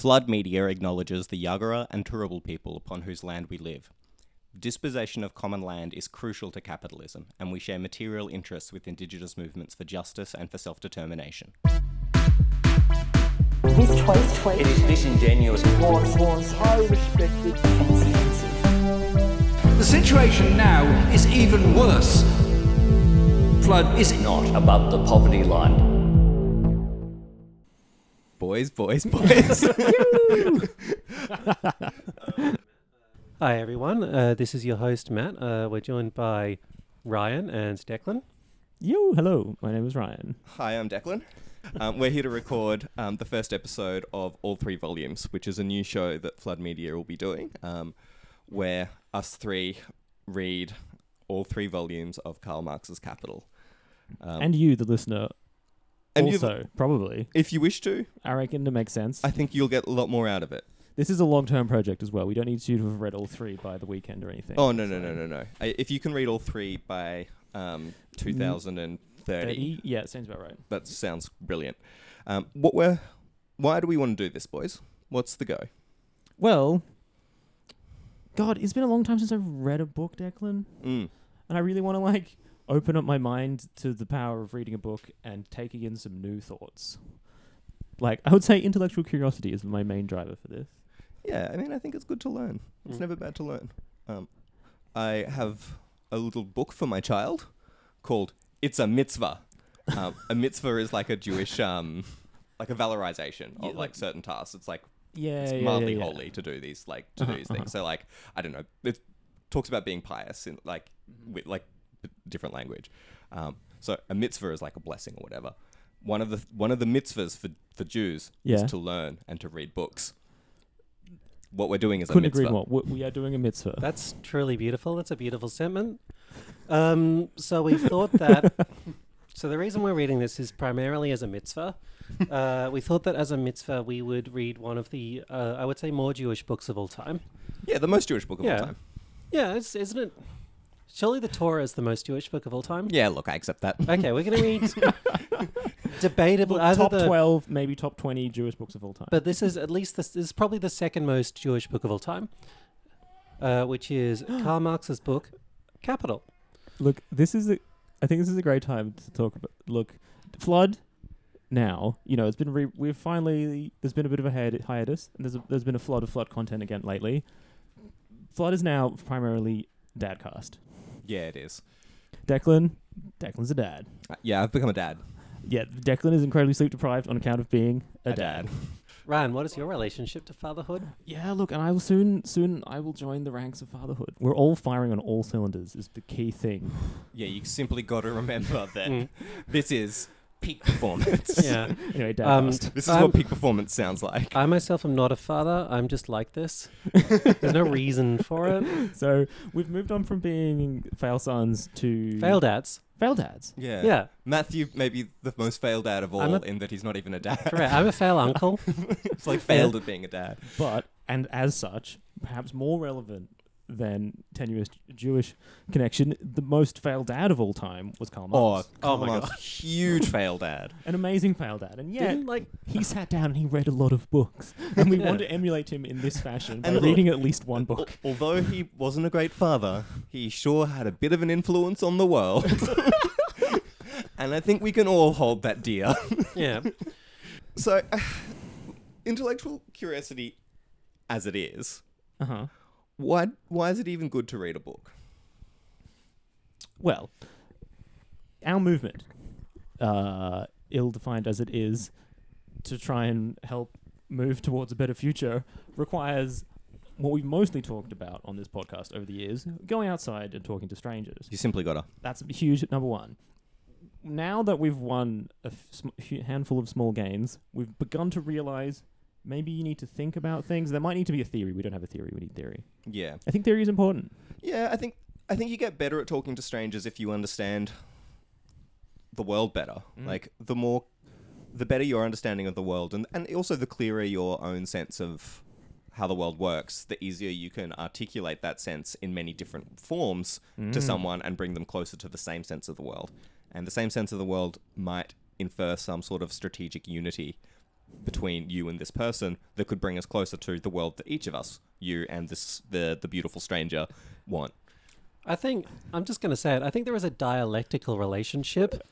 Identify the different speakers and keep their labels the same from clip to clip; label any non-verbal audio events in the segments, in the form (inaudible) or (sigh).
Speaker 1: Flood Media acknowledges the Yagara and Turrbal people upon whose land we live. Dispossession of common land is crucial to capitalism, and we share material interests with Indigenous movements for justice and for self determination.
Speaker 2: This choice, choice
Speaker 3: It is disingenuous.
Speaker 2: was, was highly respected, offensive, offensive.
Speaker 4: The situation now is even worse. Flood is
Speaker 3: Not above the poverty line.
Speaker 1: Boys, boys, boys. (laughs) (laughs)
Speaker 5: Hi everyone, uh, this is your host Matt. Uh, we're joined by Ryan and Declan.
Speaker 6: Yo, hello. My name is Ryan.
Speaker 1: Hi, I'm Declan. Um, we're here to record um, the first episode of All Three Volumes, which is a new show that Flood Media will be doing, um, where us three read all three volumes of Karl Marx's Capital. Um,
Speaker 6: and you, the listener,
Speaker 1: and you-
Speaker 6: also, probably.
Speaker 1: if you wish to,
Speaker 6: I reckon to make sense.
Speaker 1: I think you'll get a lot more out of it.
Speaker 6: this is a long term project as well. We don't need you to have read all three by the weekend or anything.
Speaker 1: Oh no no no no no! I- If you can read all three by um, 2030,
Speaker 6: 30? Yeah, sounds about right.
Speaker 1: that sounds brilliant. Um, what we're, why do we want to do this, boys? What's the go?
Speaker 6: Well, God, it's been a long time since I've read a book, Declan.
Speaker 1: Mm.
Speaker 6: And I really want to, like, open up my mind to the power of reading a book and taking in some new thoughts. Like, I would say intellectual curiosity is my main driver for this.
Speaker 1: Yeah, I mean, I think it's good to learn. It's
Speaker 5: Mm.
Speaker 1: never bad to learn. Um, I have a little book for my child called "It's a Mitzvah." um, a (laughs) mitzvah is like a Jewish, um, like a valorization of
Speaker 6: Yeah,
Speaker 1: like
Speaker 6: like-
Speaker 1: certain tasks. It's like
Speaker 6: Yeah,
Speaker 1: it's
Speaker 6: yeah,
Speaker 1: mildly
Speaker 6: yeah, yeah.
Speaker 1: holy to do these like to
Speaker 6: Uh-huh,
Speaker 1: do these
Speaker 6: uh-huh.
Speaker 1: things. (laughs) So like I don't know, it talks about being pious in like
Speaker 6: Mm-hmm.
Speaker 1: with like b- different language. Um, so a mitzvah is like a blessing or whatever. One of the one of the mitzvahs for for Jews
Speaker 6: Yeah.
Speaker 1: is to learn and to read books. What we're doing is
Speaker 6: Couldn't
Speaker 1: a mitzvah.
Speaker 6: agree more. We- We are doing a mitzvah.
Speaker 5: That's truly beautiful. That's a beautiful sentiment. Um, so we thought that. (laughs) so the reason we're reading this is primarily as a mitzvah. Uh, we thought that as a mitzvah we would read one of the, uh, I would say, more Jewish books of all time.
Speaker 1: Yeah, the most Jewish book of
Speaker 5: Yeah.
Speaker 1: all time.
Speaker 5: Yeah, it's, isn't it? Surely the Torah is the most Jewish book of all time.
Speaker 1: Yeah, look, I accept that.
Speaker 5: Okay, we're going to read debatable.
Speaker 6: Look,
Speaker 5: either
Speaker 6: top
Speaker 5: the,
Speaker 6: 12, maybe top 20 Jewish books of all time.
Speaker 5: But this is at least this, this is probably the second most Jewish book of all time, uh, which is (gasps) Karl Marx's book Capital.
Speaker 6: look, this is a. I think this is a great time to talk about. Look, flood. Now, you know, it's been re- we've finally there's been a bit of a hiat- hiatus, and there's a, there's been a flood of flood content again lately. Flood is now primarily dadcast.
Speaker 1: Yeah, it is.
Speaker 6: Declan, Declan's a dad.
Speaker 1: Uh, Yeah, I've become a dad.
Speaker 6: Yeah, Declan is incredibly sleep deprived on account of being a,
Speaker 1: A
Speaker 6: dad.
Speaker 1: dad. (laughs)
Speaker 5: Ryan, what is your relationship to fatherhood?
Speaker 6: Yeah, look, and I will soon soon I will join the ranks of fatherhood. We're all firing on all cylinders is the key thing. (sighs)
Speaker 1: Yeah, you simply got to remember that
Speaker 5: Mm.
Speaker 1: this is peak performance. (laughs)
Speaker 5: Yeah. (laughs)
Speaker 6: Anyway,
Speaker 5: Um,
Speaker 6: dadcast.
Speaker 1: This is
Speaker 5: I'm-
Speaker 1: what peak performance sounds like.
Speaker 5: I myself am not a father. I'm just like this. (laughs) There's no reason for it.
Speaker 6: so we've moved on from being fail sons to
Speaker 5: Fail dads.
Speaker 6: fail dads.
Speaker 1: Yeah.
Speaker 5: Yeah.
Speaker 1: Matthew may be the most failed dad of all
Speaker 5: I'm a-
Speaker 1: in that he's not even a dad.
Speaker 5: Correct. I'm a fail uncle.
Speaker 1: it's like failed at being a dad.
Speaker 6: But and as such, perhaps more relevant than tenuous Jewish connection, the most failed dad of all time was Karl
Speaker 1: Oh,
Speaker 6: Marx.
Speaker 1: oh
Speaker 5: my
Speaker 1: my god. Huge (laughs) failed dad.
Speaker 6: An amazing failed dad, and yet
Speaker 5: Didn't, like
Speaker 6: he sat down and he read a lot of books, (laughs) and we want to emulate him in this fashion by
Speaker 1: And look-
Speaker 6: reading at least one book.
Speaker 1: Al- Although he wasn't a great father, he sure had a bit of an influence on the world. (laughs) and I think we can all hold that dear.
Speaker 5: yeah.
Speaker 1: So, (sighs) intellectual curiosity as it is,
Speaker 6: Uh huh.
Speaker 1: Why why is it even good to read a book?
Speaker 6: Well, our movement, uh, ill-defined as it is, to try and help move towards a better future, requires what we've mostly talked about on this podcast over the years: going outside and talking to strangers.
Speaker 1: You simply gotta.
Speaker 6: That's huge. Number one. Now that we've won a f- handful of small gains, we've begun to realize maybe you need to think about things. There might need to be a theory. We don't have a theory. We need theory.
Speaker 1: Yeah.
Speaker 6: I think theory is important.
Speaker 1: Yeah, I think I think you get better at talking to strangers if you understand the world better.
Speaker 6: Mm.
Speaker 1: Like the more the better your understanding of the world and, and also the clearer your own sense of how the world works, the easier you can articulate that sense in many different forms
Speaker 6: Mm.
Speaker 1: to someone and bring them closer to the same sense of the world. And the same sense of the world might infer some sort of strategic unity between you and this person that could bring us closer to the world that each of us, you and this the the beautiful stranger, want.
Speaker 5: I think I'm just going to say it. I think there is a dialectical relationship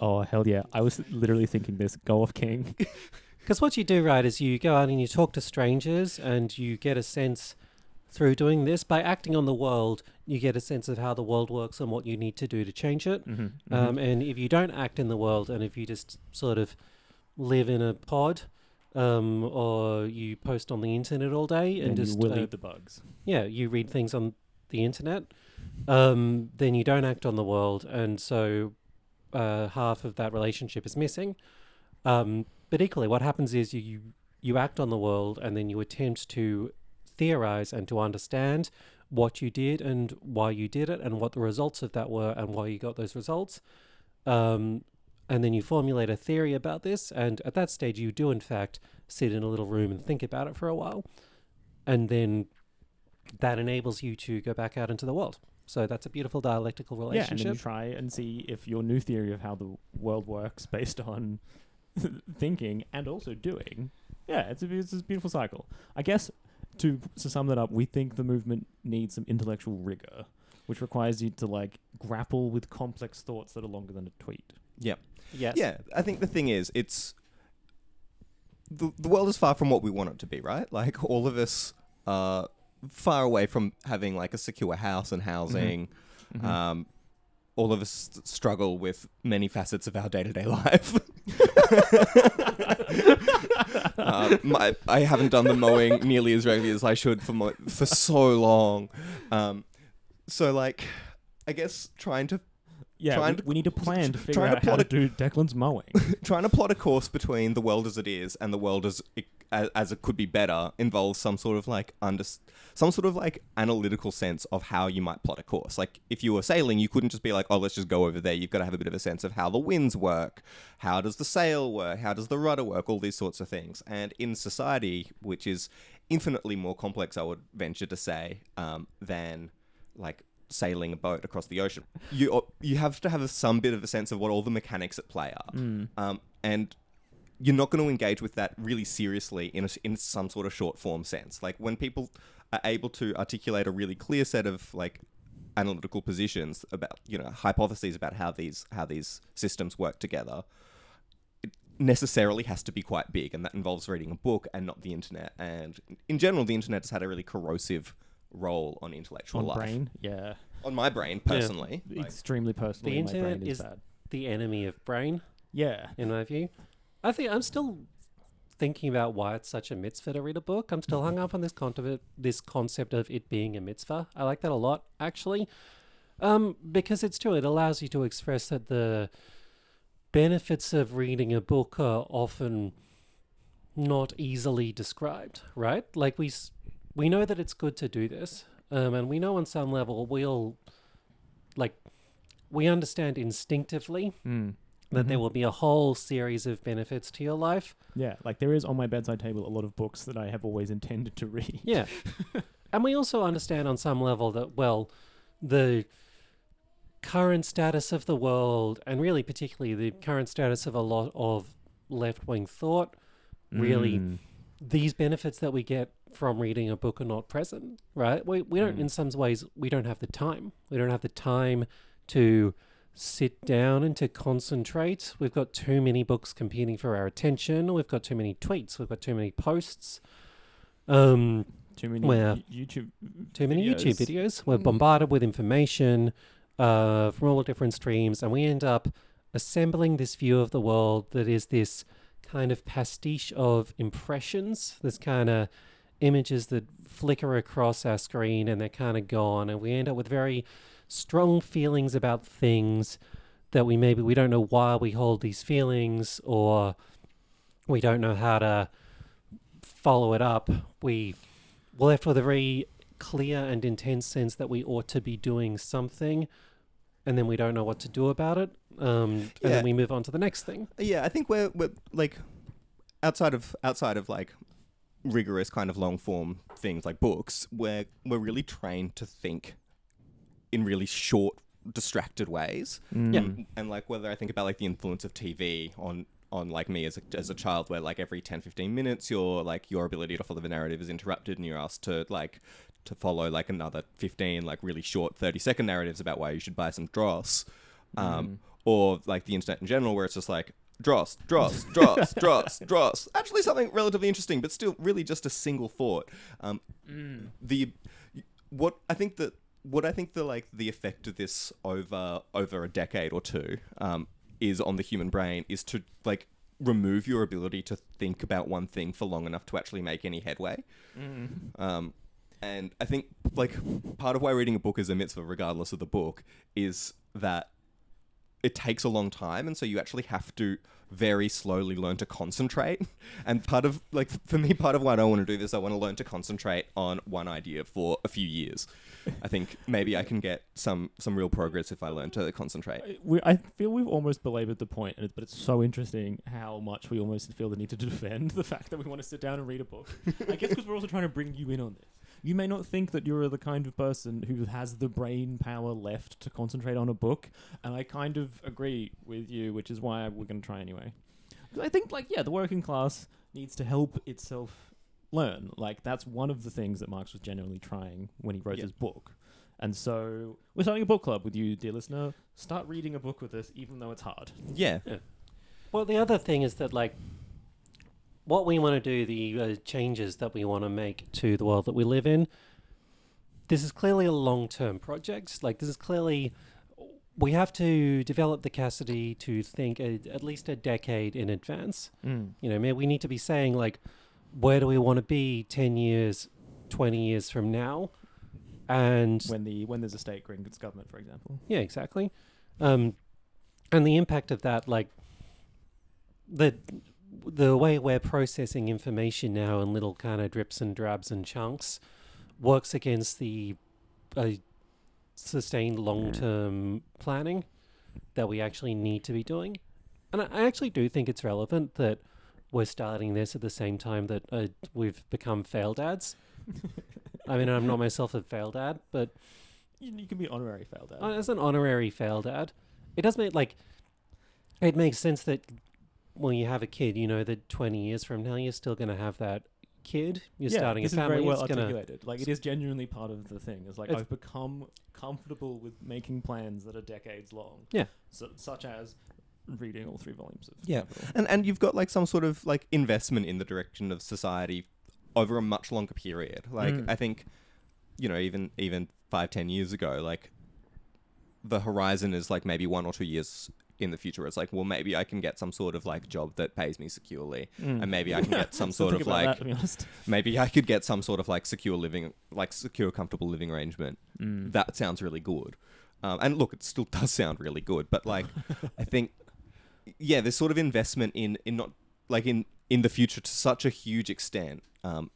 Speaker 6: Oh hell yeah! I was literally thinking this. Go off, King. (laughs)
Speaker 5: because what you do, right, is you go out and you talk to strangers, and you get a sense through doing this by acting on the world. You get a sense of how the world works and what you need to do to change it.
Speaker 6: mm-hmm.
Speaker 5: Um, and if you don't act in the world, and if you just sort of live in a pod, um, or you post on the internet all day and,
Speaker 6: and
Speaker 5: just
Speaker 6: will
Speaker 5: uh,
Speaker 6: eat the bugs.
Speaker 5: yeah, you read things on the internet, um, then you don't act on the world, and so uh, half of that relationship is missing. Um, but equally, what happens is you, you you act on the world, and then you attempt to theorize and to understand what you did and why you did it, and what the results of that were, and why you got those results. Um, and then you formulate a theory about this, and at that stage, you do in fact sit in a little room and think about it for a while, and then that enables you to go back out into the world. So that's a beautiful dialectical relationship.
Speaker 6: Yeah, and then you try and see if your new theory of how the world works (laughs) based on (laughs) thinking and also doing. Yeah, it's a, it's a beautiful cycle. I guess to to sum that up, we think the movement needs some intellectual rigor, which requires you to like grapple with complex thoughts that are longer than a tweet.
Speaker 1: Yep.
Speaker 5: yes.
Speaker 1: Yeah, I think the thing is, it's the the world is far from what we want it to be, right? Like all of us are far away from having like a secure house and housing.
Speaker 6: Mhm.
Speaker 1: Um, all of us struggle with many facets of our day to day life. uh, (laughs) my, I haven't done the mowing nearly as regularly as I should for mo- for so long. Um, so like, I guess trying to
Speaker 6: Yeah,
Speaker 1: Trying
Speaker 6: we,
Speaker 1: to-
Speaker 6: we need a plan to figure
Speaker 1: trying to
Speaker 6: out how to do Declan's mowing. (laughs)
Speaker 1: trying to plot a course between the world as it is and the world as it, as, as it could be better involves some sort of like under some sort of like analytical sense of how you might plot a course. Like if you were sailing, you couldn't just be like, "Oh, let's just go over there." You've got to have a bit of a sense of how the winds work, how does the sail work, how does the rudder work, all these sorts of things. And in society, which is infinitely more complex, I would venture to say, um, than like sailing a boat across the ocean. You you have to have some bit of a sense of what all the mechanics at play are, um, and you're not going to engage with that really seriously in a, in some sort of short form sense. Like when people are able to articulate a really clear set of like analytical positions about you know hypotheses about how these how these systems work together. It necessarily has to be quite big, and that involves reading a book and not the internet. And in general, the internet has had a really corrosive role on intellectual
Speaker 6: On
Speaker 1: life
Speaker 6: brain, yeah,
Speaker 1: on my brain personally. Like,
Speaker 6: extremely personally.
Speaker 5: The
Speaker 6: my
Speaker 5: internet
Speaker 6: brain is,
Speaker 5: is-
Speaker 6: bad.
Speaker 5: The enemy of brain,
Speaker 6: Yeah,
Speaker 5: in my view. I think I'm still thinking about why it's such a mitzvah to read a book. I'm still hung up on this concept, this concept of it being a mitzvah. I like that a lot, actually, um, because it's true. It allows you to express that the benefits of reading a book are often not easily described, right? Like we s- we know that it's good to do this, um, and we know on some level we'll like we understand instinctively
Speaker 6: Mm.
Speaker 5: that there
Speaker 6: Mhm.
Speaker 5: will be a whole series of benefits to your life.
Speaker 6: Yeah, like there is on my bedside table a lot of books that I have always intended to read.
Speaker 5: Yeah. (laughs) and we also understand on some level that, well, the current status of the world, and really particularly the current status of a lot of left wing thought, really,
Speaker 6: Mm.
Speaker 5: these benefits that we get from reading a book are not present, right? We, we don't,
Speaker 6: Mm.
Speaker 5: in some ways, we don't have the time. We don't have the time to sit down and to concentrate. We've got too many books competing for our attention. We've got too many tweets. We've got too many posts. Um,
Speaker 6: Too many
Speaker 5: Where-
Speaker 6: y- YouTube.
Speaker 5: too many YouTube
Speaker 6: videos.
Speaker 5: videos. We're
Speaker 1: Mm.
Speaker 5: bombarded with information uh, from all the different streams, and we end up assembling this view of the world that is this kind of pastiche of impressions, this kind of images that flicker across our screen and they're kind of gone, and we end up with very strong feelings about things that we maybe we don't know why we hold these feelings or we don't know how to follow it up. We we're left with a very clear and intense sense that we ought to be doing something, and then we don't know what to do about it. Um, and
Speaker 1: Yeah.
Speaker 5: then we move on to the next thing.
Speaker 1: yeah, I think we're we're like outside of outside of like rigorous kind of long form things like books, we're we're really trained to think in really short, distracted ways.
Speaker 5: Yeah.
Speaker 6: Mm.
Speaker 1: and like whether I think about like the influence of TV on on like me as a, as a child where like every 10 15 minutes your like your ability to follow the narrative is interrupted and you're asked to like to follow like another 15 like really short 30 second narratives about why you should buy some dross um, or like the internet in general where it's just like dross dross dross dross dross. Actually something relatively interesting but still really just a single thought. Um, the what I think that what I think the like the effect of this over over a decade or two um, is on the human brain is to like remove your ability to think about one thing for long enough to actually make any headway. Um, and I think like part of why reading a book is a mitzvah, regardless of the book, is that it takes a long time and so you actually have to very slowly learn to concentrate (laughs) and part of like for me part of why i don't want to do this i want to learn to concentrate on one idea for a few years i think maybe i can get some some real progress if i learn to concentrate
Speaker 6: I- We, I feel we've almost belabored the point but it's so interesting how much we almost feel the need to (laughs) defend the fact that we want to sit down and read a book. (laughs) I guess because we're also trying to bring you in on this. You may not think that you're the kind of person who has the brain power left to concentrate on a book, and I kind of agree with you, which is why we're going to try anyway. I think, like, yeah, the working class needs to help itself learn. Like, that's one of the things that Marx was genuinely trying when he wrote
Speaker 1: Yeah.
Speaker 6: this book. And so we're starting a book club with you, dear listener. Start reading a book with us, even though it's hard.
Speaker 1: yeah
Speaker 5: Well, the other thing is that like what we want to do, the uh, changes that we want to make to the world that we live in. This is clearly a long-term project. Like this is clearly we have to develop the capacity to think a, at least a decade in advance.
Speaker 6: Mm.
Speaker 5: You know, maybe we need to be saying like, where do we want to be ten years, twenty years from now, and
Speaker 6: When the when there's a state green government, for example.
Speaker 5: yeah, exactly. Um, and the impact of that, like the the way we're processing information now in little kind of drips and drabs and chunks, works against the uh, sustained long term planning that we actually need to be doing. And I, actually do think it's relevant that we're starting this at the same time that uh, we've become failed dads. I mean, I'm not myself a failed dad, but
Speaker 6: You, you can be honorary failed dad.
Speaker 5: uh, as an honorary failed dad, it does make like it makes sense that when you have a kid, you know that twenty years from now you're still going to have that kid. You're
Speaker 6: yeah,
Speaker 5: starting
Speaker 6: this
Speaker 5: a
Speaker 6: is
Speaker 5: family.
Speaker 6: very well
Speaker 5: it's gonna
Speaker 6: articulated. Like it is genuinely part of the thing. It's like
Speaker 5: It's-
Speaker 6: I've become comfortable with making plans that are decades long.
Speaker 5: Yeah.
Speaker 6: So, such as reading all three volumes of
Speaker 1: Yeah.
Speaker 6: Capital.
Speaker 1: and and you've got like some sort of like investment in the direction of society over a much longer period like
Speaker 6: Mm.
Speaker 1: i think you know even even five ten years ago like the horizon is like maybe one or two years in the future it's like well maybe i can get some sort of like job that pays me securely
Speaker 6: Mm.
Speaker 1: and maybe i can get (laughs) some sort of like
Speaker 6: that, to be honest.
Speaker 1: maybe i could get some sort of like secure living like secure comfortable living arrangement
Speaker 6: Mm.
Speaker 1: that sounds really good. Um, and look, it still (laughs) does sound really good, but like, I (laughs) think, yeah, this sort of investment in in not like in in the future to such a huge extent. Um,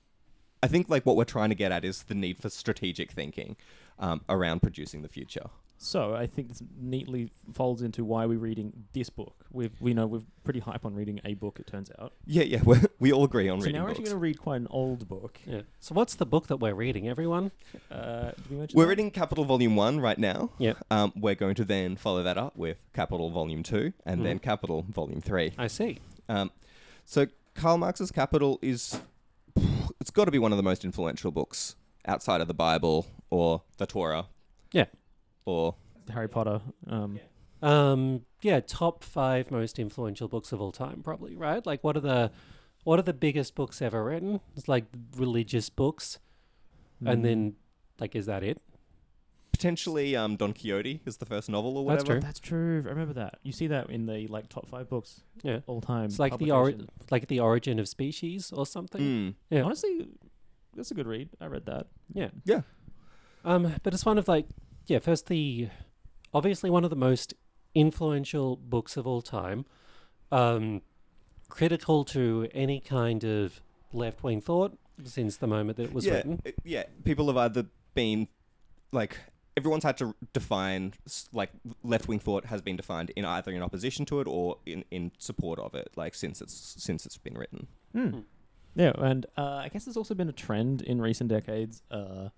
Speaker 1: I think like what we're trying to get at is the need for strategic thinking um, around producing the future.
Speaker 6: So I think this neatly folds into why we're reading this book. We've we know we're pretty hype on reading a book. It turns out.
Speaker 1: Yeah, yeah, (laughs) we we all agree on reading.
Speaker 6: so
Speaker 1: reading
Speaker 6: now we're actually
Speaker 1: books.
Speaker 6: going to read quite an old book.
Speaker 5: Yeah. So what's the book that we're reading, everyone?
Speaker 6: Uh, did we mention
Speaker 1: We're
Speaker 6: that?
Speaker 1: reading Capital Volume One right now.
Speaker 5: Yeah.
Speaker 1: Um, we're going to then follow that up with Capital Volume Two, and
Speaker 6: Hmm.
Speaker 1: then Capital Volume Three.
Speaker 5: I see.
Speaker 1: Um, so Karl Marx's Capital is it's got to be one of the most influential books outside of the Bible or the Torah.
Speaker 5: Yeah.
Speaker 1: Or
Speaker 6: Harry Potter. Um,
Speaker 5: Um, yeah, top five most influential books of all time, probably right. Like, what are the what are the biggest books ever written? It's like religious books,
Speaker 6: Mm.
Speaker 5: and then like, is that it?
Speaker 1: potentially um, Don Quixote is the first novel or whatever.
Speaker 5: That's true.
Speaker 6: That's true. I remember that. You see that in the like top five books
Speaker 5: Yeah.
Speaker 6: all time.
Speaker 5: It's like the ori- like the origin of species or something.
Speaker 1: Mm.
Speaker 5: Yeah.
Speaker 6: Honestly, that's a good read. I read that.
Speaker 5: Yeah.
Speaker 1: Yeah.
Speaker 5: Um, but it's one of like, yeah, first the, obviously one of the most influential books of all time, um, critical to any kind of left wing thought since the moment that it was
Speaker 1: yeah,
Speaker 5: written.
Speaker 1: it- yeah. People have either been like everyone's had to define like left wing thought has been defined in either in opposition to it or in, in support of it. Like since it's since it's been written.
Speaker 6: Hmm. Yeah, and uh, I guess there's also been a trend in recent decades, uh,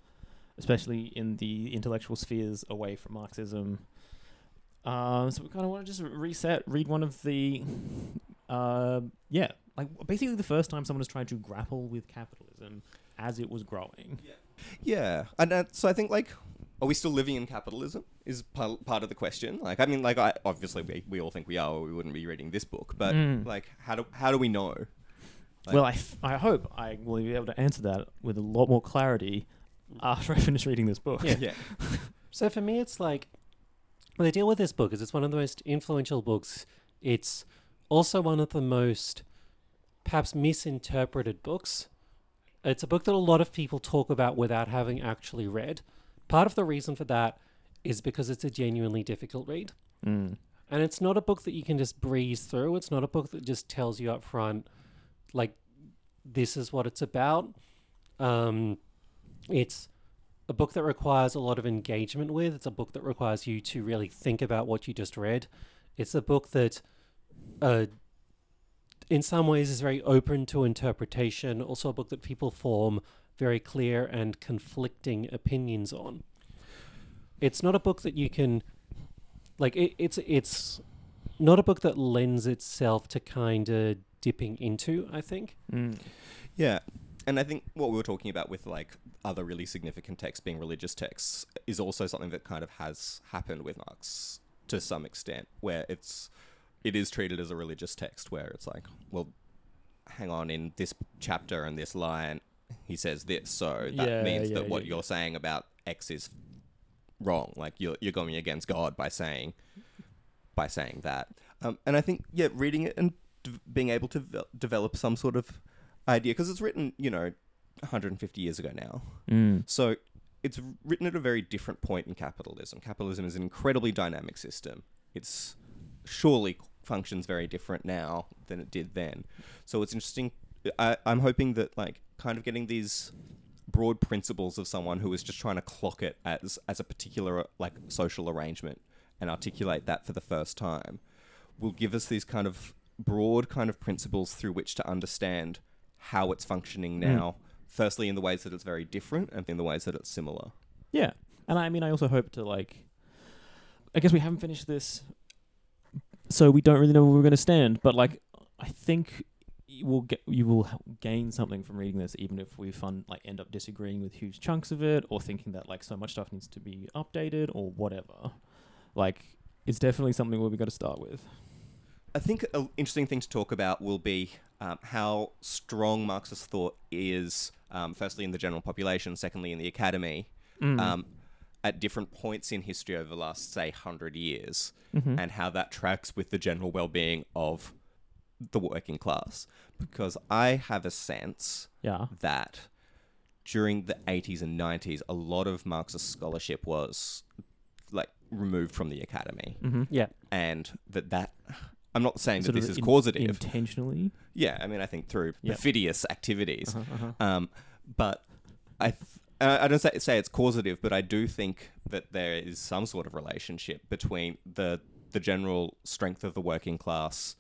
Speaker 6: especially in the intellectual spheres away from Marxism. Um, so we kind of want to just reset, read one of the um, yeah, like basically the first time someone has tried to grapple with capitalism as it was growing.
Speaker 1: Yeah, and uh, so I think like, are we still living in capitalism? Is par- part of the question. Like, I mean, like, I obviously we, we all think we are, or we wouldn't be reading this book. But
Speaker 6: Mm.
Speaker 1: like, how do how do we know? Like-
Speaker 6: well, I, f- I hope I will be able to answer that with a lot more clarity (laughs) after I finish reading this book.
Speaker 5: Yeah.
Speaker 1: Yeah, (laughs)
Speaker 5: So for me, it's like what I deal with this book is it's one of the most influential books. It's also one of the most perhaps misinterpreted books. It's a book that a lot of people talk about without having actually read. Part of the reason for that is because it's a genuinely difficult read.
Speaker 6: Mm.
Speaker 5: And it's not a book that you can just breeze through. It's not a book that just tells you up front, like, this is what it's about. Um, it's a book that requires a lot of engagement with. It's a book that requires you to really think about what you just read. It's a book that, uh, in some ways, is very open to interpretation. Also, a book that people form very clear and conflicting opinions on. It's not a book that you can like it, it's it's not a book that lends itself to kind of dipping into i think
Speaker 6: Mm.
Speaker 1: yeah. And I think what we were talking about with like other really significant texts being religious texts is also something that kind of has happened with Marx to some extent, where it's it is treated as a religious text, where it's like, well, hang on, in this chapter and this line, he says this, so that
Speaker 6: Yeah,
Speaker 1: means
Speaker 6: yeah,
Speaker 1: that what
Speaker 6: yeah,
Speaker 1: you're saying about X is wrong. Like you're you're going against God by saying by saying that. Um, and I think yeah, reading it and d- being able to ve- develop some sort of idea because it's written you know 150 years ago now.
Speaker 6: Mm.
Speaker 1: So it's written at a very different point in capitalism. Capitalism is an incredibly dynamic system. It's surely functions very different now than it did then. So it's interesting. I, I'm hoping that like kind of getting these broad principles of someone who is just trying to clock it as as a particular like social arrangement and articulate that for the first time will give us these kind of broad kind of principles through which to understand how it's functioning mm. now firstly in the ways that it's very different and in the ways that it's similar
Speaker 6: Yeah, and I mean, I also hope to like. I guess we haven't finished this, so we don't really know where we're going to stand. But like, I think you will get you will h- gain something from reading this, even if we fun like end up disagreeing with huge chunks of it, or thinking that like so much stuff needs to be updated or whatever. Like, it's definitely something where we got to start with.
Speaker 1: I think an interesting thing to talk about will be um, how strong Marxist thought is, um, firstly in the general population, secondly in the academy, um, at different points in history over the last, say, hundred years, and how that tracks with the general well-being of the working class. Because I have a sense
Speaker 6: Yeah.
Speaker 1: that during the 80s and 90s, a lot of Marxist scholarship was like removed from the academy,
Speaker 5: yeah
Speaker 1: and that that. I'm not saying that
Speaker 6: Sort of
Speaker 1: this is
Speaker 6: in-
Speaker 1: causative.
Speaker 6: intentionally.
Speaker 1: Yeah, I mean, I think through
Speaker 6: Yep.
Speaker 1: perfidious activities.
Speaker 6: Uh-huh,
Speaker 1: Um, but I, th- uh, I don't say, say it's causative, but I do think that there is some sort of relationship between the the general strength of the working class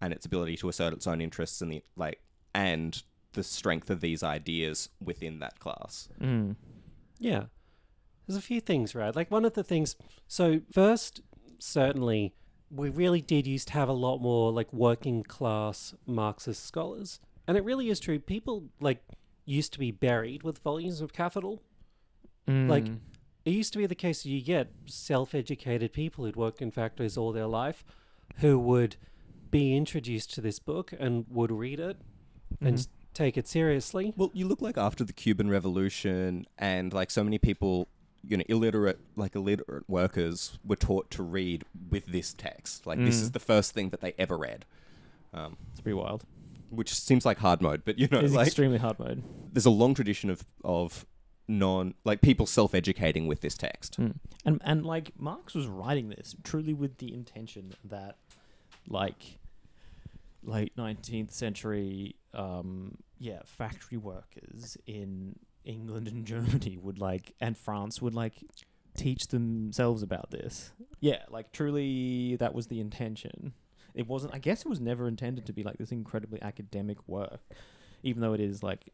Speaker 1: and its ability to assert its own interests and the like, and the strength of these ideas within that class.
Speaker 6: Mm.
Speaker 5: Yeah. There's a few things, right? Like one of the things so first, certainly we really did used to have a lot more like working class Marxist scholars. And it really is true. People like used to be buried with volumes of capital. Like
Speaker 6: Mm.
Speaker 5: it used to be the case that you get self educated people who'd worked in factories all their life who would be introduced to this book and would read it and
Speaker 6: Mhm.
Speaker 5: s- take it seriously.
Speaker 1: Well, you look like after the Cuban Revolution, and like so many people, you know, illiterate, like illiterate workers, were taught to read with this text. Like this
Speaker 6: Mm.
Speaker 1: is the first thing that they ever read, um,
Speaker 6: it's pretty wild.
Speaker 1: which seems like hard mode. But you know,
Speaker 6: It's
Speaker 1: like
Speaker 6: extremely hard mode.
Speaker 1: there's a long tradition of of non like people self educating with this text.
Speaker 6: Mm. And and like Marx was writing this truly with the intention that like late nineteenth century um yeah, factory workers in England and (laughs) Germany would like and France would like teach themselves about this. Yeah, like truly that was the intention. It wasn't I guess it was never intended to be like this incredibly academic work, even though it is like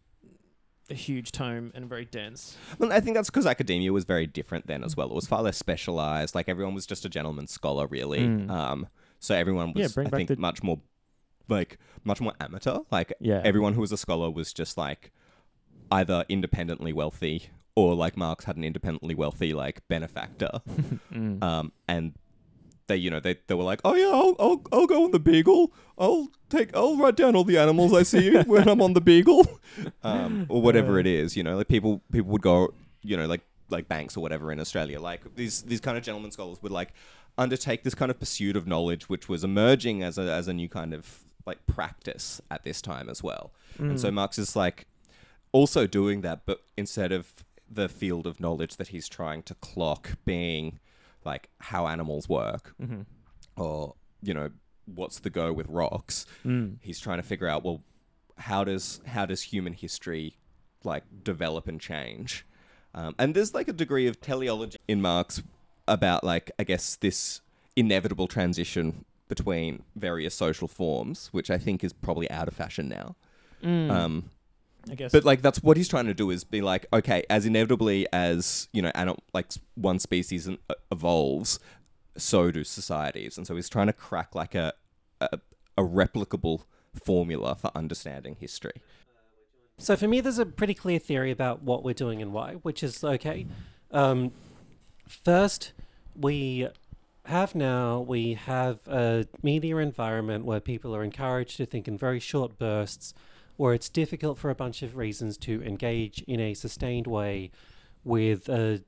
Speaker 6: a huge tome and very dense.
Speaker 1: Well, I think that's because academia was very different then as well. It was far less specialized. Like everyone was just a gentleman scholar, really.
Speaker 6: Mm.
Speaker 1: Um, so everyone was,
Speaker 6: bring
Speaker 1: I think,
Speaker 6: the-
Speaker 1: much more like much more amateur. Like
Speaker 6: Yeah.
Speaker 1: everyone who was a scholar was just like either independently wealthy or like Marx had an independently wealthy like benefactor. (laughs)
Speaker 6: Mm.
Speaker 1: Um, and they, you know, they, they were like, oh yeah, I'll, I'll, I'll go on the Beagle. I'll take, I'll write down all the animals I see (laughs) when I'm on the Beagle, um, or whatever it is. You know, like people, people would go, you know, like like banks or whatever in Australia. Like these these kind of gentlemen scholars would like undertake this kind of pursuit of knowledge, which was emerging as a as a new kind of like practice at this time as well. And so Marx is like also doing that, but instead of the field of knowledge that he's trying to clock being like how animals work
Speaker 6: Mm-hmm.
Speaker 1: or you know what's the go with rocks
Speaker 6: Mm.
Speaker 1: he's trying to figure out well how does how does human history like develop and change um, and there's like a degree of teleology in marx about like i guess this inevitable transition between various social forms which i think is probably out of fashion now um,
Speaker 6: I guess.
Speaker 1: but like that's what he's trying to do is be like, okay, as inevitably as you know, anim- like one species en- evolves, so do societies, and so he's trying to crack like a a, a replicable formula for understanding history.
Speaker 5: So for me, there's a pretty clear theory about what we're doing and why, which is okay. Um, first, we have now we have a media environment where people are encouraged to think in very short bursts, where it's difficult for a bunch of reasons to engage in a sustained way with a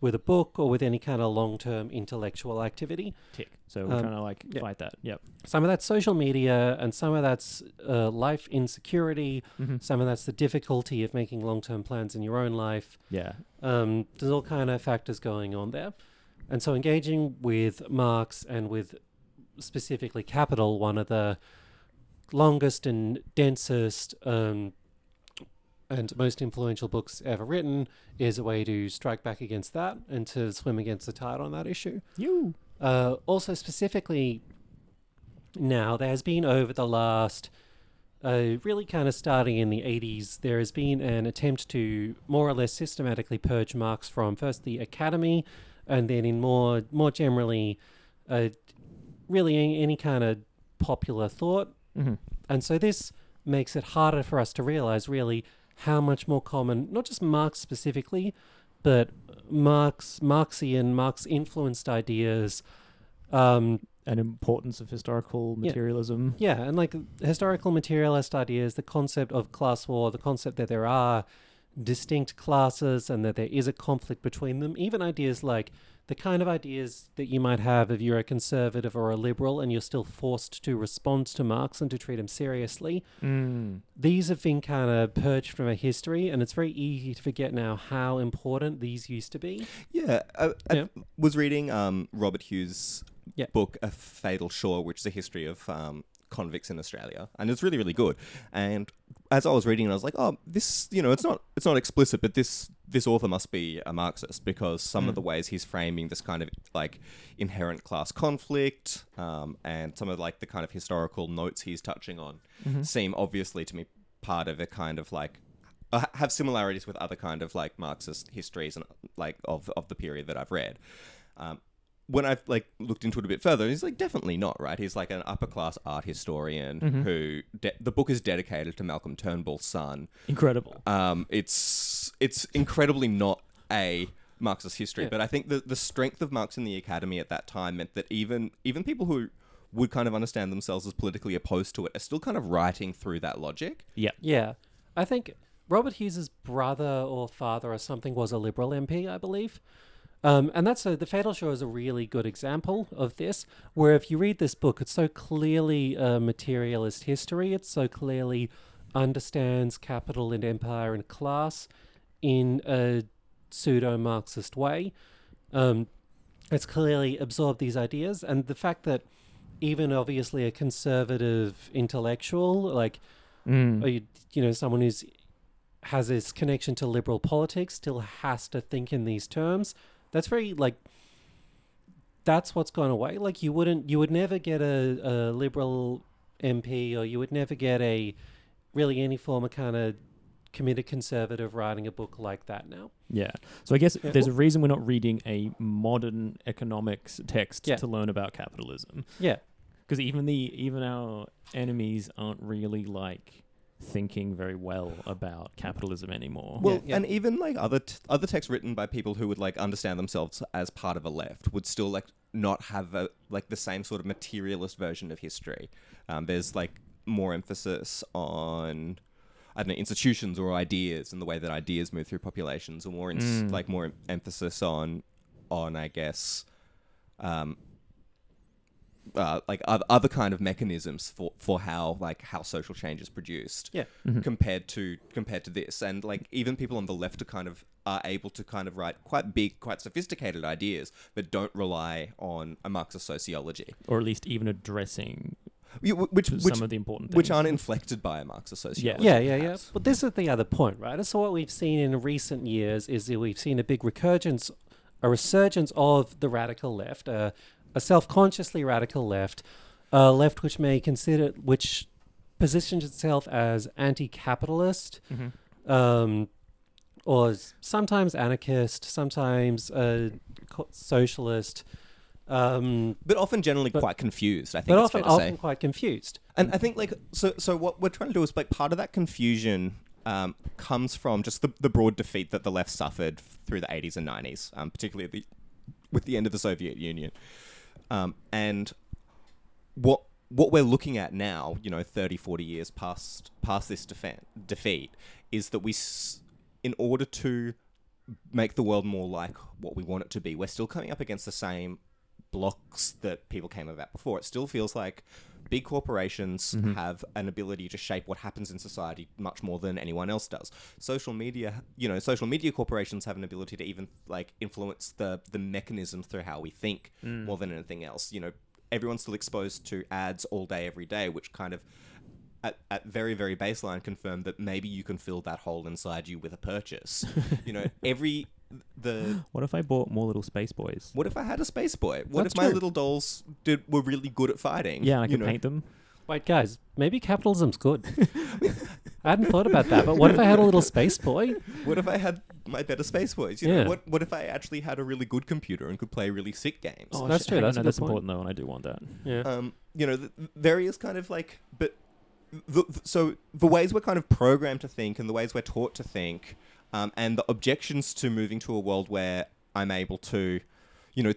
Speaker 5: with a book or with any kind of long-term intellectual activity.
Speaker 6: tick. So we're
Speaker 5: um,
Speaker 6: trying to like
Speaker 5: yeah.
Speaker 6: fight that. Yep.
Speaker 5: Some of that's social media, and some of that's uh, life insecurity.
Speaker 6: Mm-hmm.
Speaker 5: Some of that's the difficulty of making long-term plans in your own life.
Speaker 6: Yeah.
Speaker 5: Um, there's all kind of factors going on there, and so engaging with Marx and with specifically Capital, one of the longest and densest um, and most influential books ever written, is a way to strike back against that and to swim against the tide on that issue.
Speaker 6: You.
Speaker 5: Uh, also, specifically now, there has been over the last, uh, really kind of starting in the 80s, there has been an attempt to more or less systematically purge Marx from first the academy and then in more, more generally, uh, really any, any kind of popular thought.
Speaker 6: Mm-hmm.
Speaker 5: And so this makes it harder for us to realize really how much more common, not just Marx specifically, but Marx, Marxian, Marx influenced ideas. Um,
Speaker 6: An importance of historical
Speaker 5: Yeah.
Speaker 6: materialism.
Speaker 5: yeah, and like historical materialist ideas, the concept of class war, the concept that there are distinct classes and that there is a conflict between them, even ideas like the kind of ideas that you might have if you're a conservative or a liberal and you're still forced to respond to Marx and to treat him seriously.
Speaker 6: Mm.
Speaker 5: These have been kind of purged from our history, and it's very easy to forget now how important these used to be.
Speaker 1: Yeah, I, I
Speaker 5: Yeah.
Speaker 1: was reading um, Robert Hughes'
Speaker 5: Yeah.
Speaker 1: book, A Fatal Shore, which is a history of um, convicts in Australia, and it's really, really good. And as I was reading, it, I was like, oh, this, you know, it's not, it's not explicit, but this, this author must be a Marxist because some of the ways he's framing this kind of like inherent class conflict, um, and some of like the kind of historical notes he's touching on, seem obviously to me part of a kind of like uh, have similarities with other kind of like Marxist histories and like of of the period that I've read. Um, when I've like looked into it a bit further, he's like definitely not right. He's like an upper class art historian who de- the book is dedicated to Malcolm Turnbull's son.
Speaker 6: Incredible.
Speaker 1: Um, it's it's incredibly not a Marxist history,
Speaker 5: Yeah.
Speaker 1: but I think the the strength of Marx in the academy at that time meant that even even people who would kind of understand themselves as politically opposed to it are still kind of writing through that logic.
Speaker 6: Yeah,
Speaker 5: Yeah, I think Robert Hughes's brother or father or something was a Liberal MP, I believe. Um, and that's a, the Fatal Shore is a really good example of this, where if you read this book, it's so clearly a materialist history. It so clearly understands capital and empire and class in a pseudo Marxist way. Um, it's clearly absorbed these ideas, and the fact that even obviously a conservative intellectual like
Speaker 6: Mm.
Speaker 5: you know someone who's has this connection to liberal politics still has to think in these terms that's very like that's what's gone away like you wouldn't you would never get a, a liberal mp or you would never get a really any form of kind of committed conservative writing a book like that now
Speaker 6: Yeah. So I guess
Speaker 5: Yeah.
Speaker 6: there's a reason we're not reading a modern economics text
Speaker 5: Yeah.
Speaker 6: to learn about capitalism.
Speaker 5: yeah
Speaker 6: because even the even our enemies aren't really like thinking very well about capitalism anymore.
Speaker 1: Well,
Speaker 5: yeah.
Speaker 1: and even like other t- other texts written by people who would like understand themselves as part of a left would still like not have a, like the same sort of materialist version of history. Um, there's like more emphasis on I don't know institutions or ideas and the way that ideas move through populations, or more ins-
Speaker 6: Mm.
Speaker 1: like more emphasis on on I guess. Um, uh, like other, other kind of mechanisms for, for how like how social change is produced
Speaker 5: Yeah.
Speaker 1: compared to compared to this and like even people on the left are kind of are able to kind of write quite big quite sophisticated ideas that don't rely on a marxist sociology
Speaker 6: or at least even addressing
Speaker 1: Yeah, wh- which
Speaker 6: some of the important things.
Speaker 1: which aren't inflected by a marxist sociology
Speaker 5: Yeah, yeah, yeah.
Speaker 1: perhaps.
Speaker 5: But this is the other point, right? So what we've seen in recent years is that we've seen a big recurgence, a resurgence of the radical left, uh, a self-consciously radical left, a left which may consider, which positions itself as anti-capitalist,
Speaker 6: Mhm.
Speaker 5: um, or sometimes anarchist, sometimes uh, co- socialist, um,
Speaker 1: but often generally
Speaker 5: But-
Speaker 1: quite confused i think
Speaker 5: but
Speaker 1: it's
Speaker 5: often,
Speaker 1: fair to say
Speaker 5: often quite confused.
Speaker 1: And I think like so so what we're trying to do is like part of that confusion um, comes from just the, the broad defeat that the left suffered through the 80s and 90s, um, particularly the, with the end of the Soviet Union. Um, and what what we're looking at now, you know, 30, 40 years past past this defe- defeat, is that we, s- in order to make the world more like what we want it to be, we're still coming up against the same blocks that people came about before. It still feels like big corporations mm-hmm. have an ability to shape what happens in society much more than anyone else does. Social media, you know, social media corporations have an ability to even like influence the the mechanisms through how we think mm. more than anything else. You know, everyone's still exposed to ads all day every day, which kind of at, at very very baseline confirm that maybe you can fill that hole inside you with a purchase. (laughs) you know, every the
Speaker 6: What if I bought more little space boys?
Speaker 1: what if I had a space boy? What
Speaker 5: That's
Speaker 1: if my
Speaker 5: true.
Speaker 1: little dolls did were really good at fighting?
Speaker 6: Yeah, I
Speaker 1: you
Speaker 6: could
Speaker 1: know?
Speaker 6: paint them.
Speaker 5: Wait, guys, maybe capitalism's good. (laughs) I hadn't thought about that, but what if I had a little space boy?
Speaker 1: What if I had my better space boys? You
Speaker 5: Yeah.
Speaker 1: know, what what if I actually had a really good computer and could play really sick games?
Speaker 5: Oh, that's
Speaker 6: shit,
Speaker 5: true,
Speaker 6: hang on,
Speaker 5: that's a
Speaker 6: no,
Speaker 5: good
Speaker 6: that's
Speaker 5: point.
Speaker 6: important though, and I do want that.
Speaker 5: Yeah.
Speaker 1: um, you know, the, various kind of like, but the, the- so the ways we're kind of programmed to think and the ways we're taught to think, um, and the objections to moving to a world where I'm able to, you know,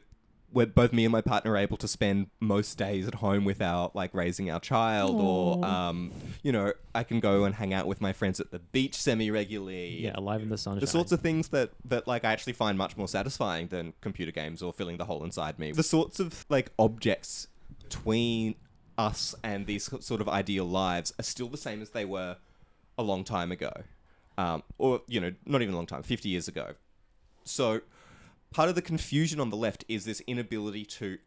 Speaker 1: where both me and my partner are able to spend most days at home without like raising our child, or um, you know, I can go and hang out with my friends at the beach semi regularly.
Speaker 6: Yeah, alive in the sunshine.
Speaker 1: The sorts of things that, that like I actually find much more satisfying than computer games or filling the hole inside me. The sorts of like objects between us and these sort of ideal lives are still the same as they were a long time ago, um, or you know, not even a long time, fifty years ago. So, part of the confusion on the left is this inability to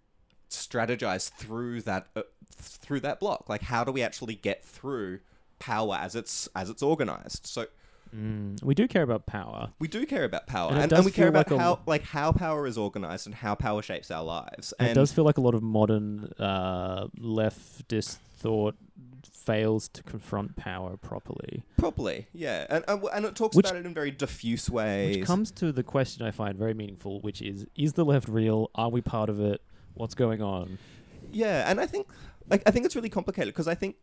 Speaker 1: strategize through that uh, through that block. Like, how do we actually get through power as it's as it's organized? So.
Speaker 6: Mm, we do care about power.
Speaker 1: We do care about power,
Speaker 6: And
Speaker 1: and, and we care about
Speaker 6: like a-
Speaker 1: how like how power is organized and how power shapes our lives.
Speaker 6: And
Speaker 1: And
Speaker 6: it does feel like a lot of modern uh, leftist thought fails to confront power properly.
Speaker 1: properly, yeah, and and, and it talks
Speaker 6: Which-
Speaker 1: about it in very diffuse ways.
Speaker 6: Which comes to the question I find very meaningful, which is: Is the left real? Are we part of it? What's going on?
Speaker 1: yeah, and I think like I think it's really complicated because I think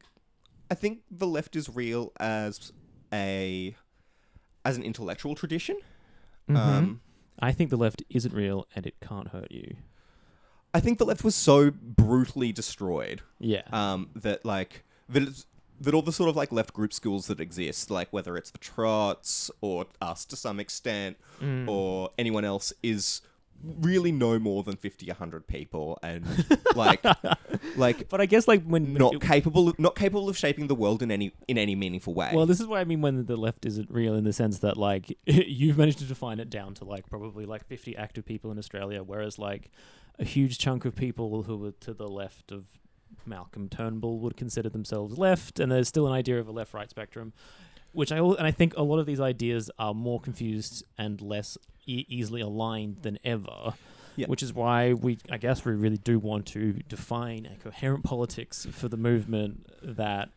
Speaker 1: I think the left is real as a as an intellectual tradition.
Speaker 6: Mm-hmm.
Speaker 1: Um,
Speaker 6: I think the left isn't real, and it can't hurt you.
Speaker 1: I think the left was so brutally destroyed
Speaker 6: Yeah.
Speaker 1: um, that like that it's, that all the sort of like left group schools that exist, like whether it's the Trots or us to some extent,
Speaker 6: Mm.
Speaker 1: or anyone else, is really no more than 50 100 people and (laughs) like like
Speaker 6: but I guess like when
Speaker 1: not capable of, not capable of shaping the world in any in any meaningful way
Speaker 6: Well, this is what I mean when the left isn't real in the sense that like (laughs) you've managed to define it down to like probably like 50 active people in Australia, whereas like a huge chunk of people who were to the left of Malcolm Turnbull would consider themselves left, and there's still an idea of a left-right spectrum, which I and I think a lot of these ideas are more confused and less e- easily aligned than ever.
Speaker 1: Yeah.
Speaker 6: Which is why we, I guess, we really do want to define a coherent politics for the movement that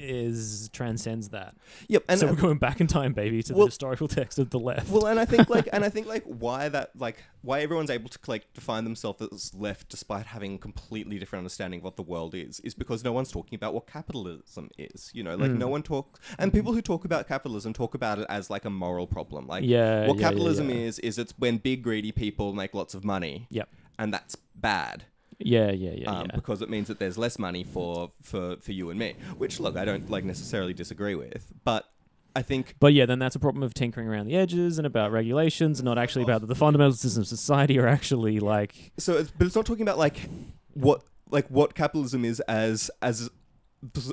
Speaker 6: is transcends that.
Speaker 1: Yep. And
Speaker 6: so
Speaker 1: uh,
Speaker 6: we're going back in time, baby, to
Speaker 1: well-
Speaker 6: the historical text of the left.
Speaker 1: well, and I think like, and I (laughs) think like, why that like, why everyone's able to like define themselves as left despite having completely different understanding of what the world is, is because no one's talking about what capitalism is. You know, like no one talks, and people who talk about capitalism talk about it as like a moral problem. Like,
Speaker 6: Yeah,
Speaker 1: what
Speaker 6: yeah, yeah,
Speaker 1: capitalism
Speaker 6: yeah.
Speaker 1: is is it's when big greedy people make lots of money.
Speaker 6: Yep.
Speaker 1: And that's bad.
Speaker 6: Yeah, yeah, yeah,
Speaker 1: um,
Speaker 6: yeah.
Speaker 1: because it means that there's less money for, for, for you and me. Which, look, I don't like necessarily disagree with, but I think
Speaker 6: But yeah, then that's a problem of tinkering around the edges and about regulations, and not actually about the fundamental systems of society are actually like
Speaker 1: so. It's, but it's not talking about like what like what capitalism is as as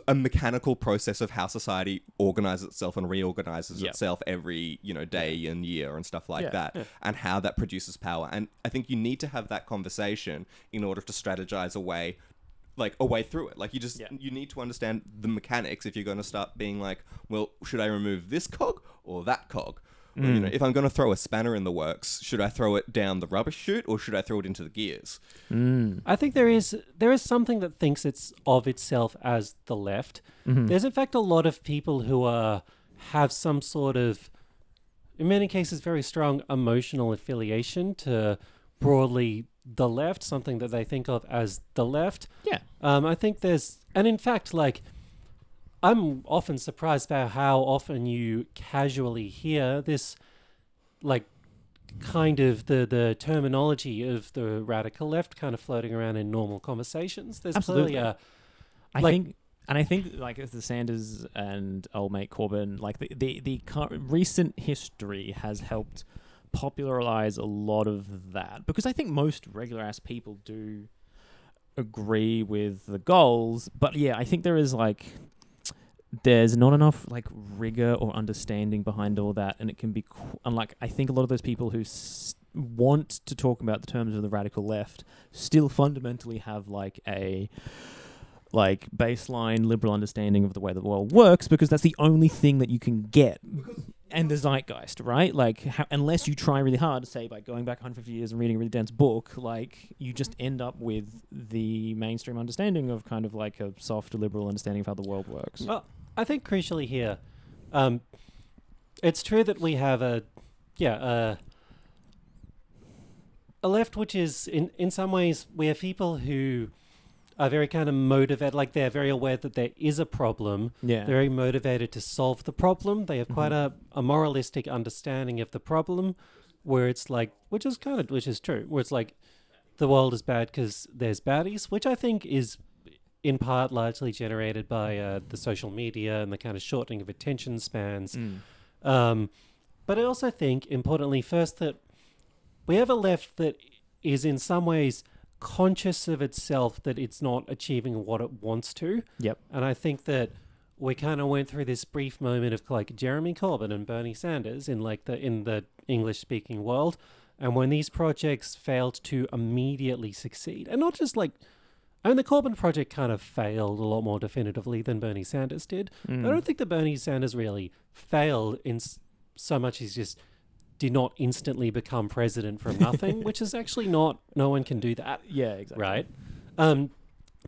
Speaker 1: a mechanical process of how society organizes itself and reorganizes
Speaker 6: Yep.
Speaker 1: itself every you know day and year and stuff like
Speaker 6: Yeah,
Speaker 1: that
Speaker 6: yeah.
Speaker 1: and how that produces power and i think you need to have that conversation in order to strategize a way like a way through it like you just
Speaker 6: Yeah.
Speaker 1: you need to understand the mechanics if you're going to start being like well should i remove this cog or that cog
Speaker 6: Mm.
Speaker 1: you know if i'm going to throw a spanner in the works should i throw it down the rubbish chute or should i throw it into the gears
Speaker 5: I think there is there is something that thinks it's of itself as the left. There's in fact a lot of people who are have some sort of, in many cases, very strong emotional affiliation to broadly the left, something that they think of as the left.
Speaker 6: yeah,
Speaker 5: Um, I think there's, and in fact, like, I'm often surprised by how often you casually hear this, like, kind of the the terminology of the radical left kind of floating around in normal conversations. There's
Speaker 6: Absolutely.
Speaker 5: clearly a
Speaker 6: I
Speaker 5: Like-
Speaker 6: think, and I think like the Sanders and old mate Corbyn, like the the the recent history has helped popularize a lot of that because I think most regular ass people do agree with the goals, but yeah, I think there is like there's not enough like rigor or understanding behind all that, and it can be qu- and like I think a lot of those people who s- want to talk about the terms of the radical left still fundamentally have like a like baseline liberal understanding of the way the world works because that's the only thing that you can get. And the zeitgeist right? Like how, unless you try really hard say by going back 150 years and reading a really dense book like you just mm-hmm. end up with the mainstream understanding of kind of like a soft liberal understanding of how the world works.
Speaker 5: Well, I think crucially here, um, it's true that we have a, yeah, a, a left which is in in some ways we have people who are very kind of motivated, like they're very aware that there is a problem.
Speaker 6: yeah
Speaker 5: They're very motivated to solve the problem. They have quite a, a moralistic understanding of the problem, where it's like, which is kind of, which is true, where it's like, the world is bad because there's baddies, which I think is in part largely generated by uh, the social media and the kind of shortening of attention spans.
Speaker 6: Mm.
Speaker 5: Um, but I also think, importantly, first that we have a left that is in some ways conscious of itself that it's not achieving what it wants to.
Speaker 6: yep
Speaker 5: And I think that we kind of went through this brief moment of like Jeremy Corbyn and Bernie Sanders in like the in the English speaking world. And when these projects failed to immediately succeed, and not just like, I mean, the Corbyn project kind of failed a lot more definitively than Bernie Sanders did.
Speaker 6: Mm.
Speaker 5: I don't think that Bernie Sanders really failed in s- so much as just did not instantly become president from nothing, (laughs) which is actually not, no one can do that
Speaker 6: yeah exactly
Speaker 5: right? Um,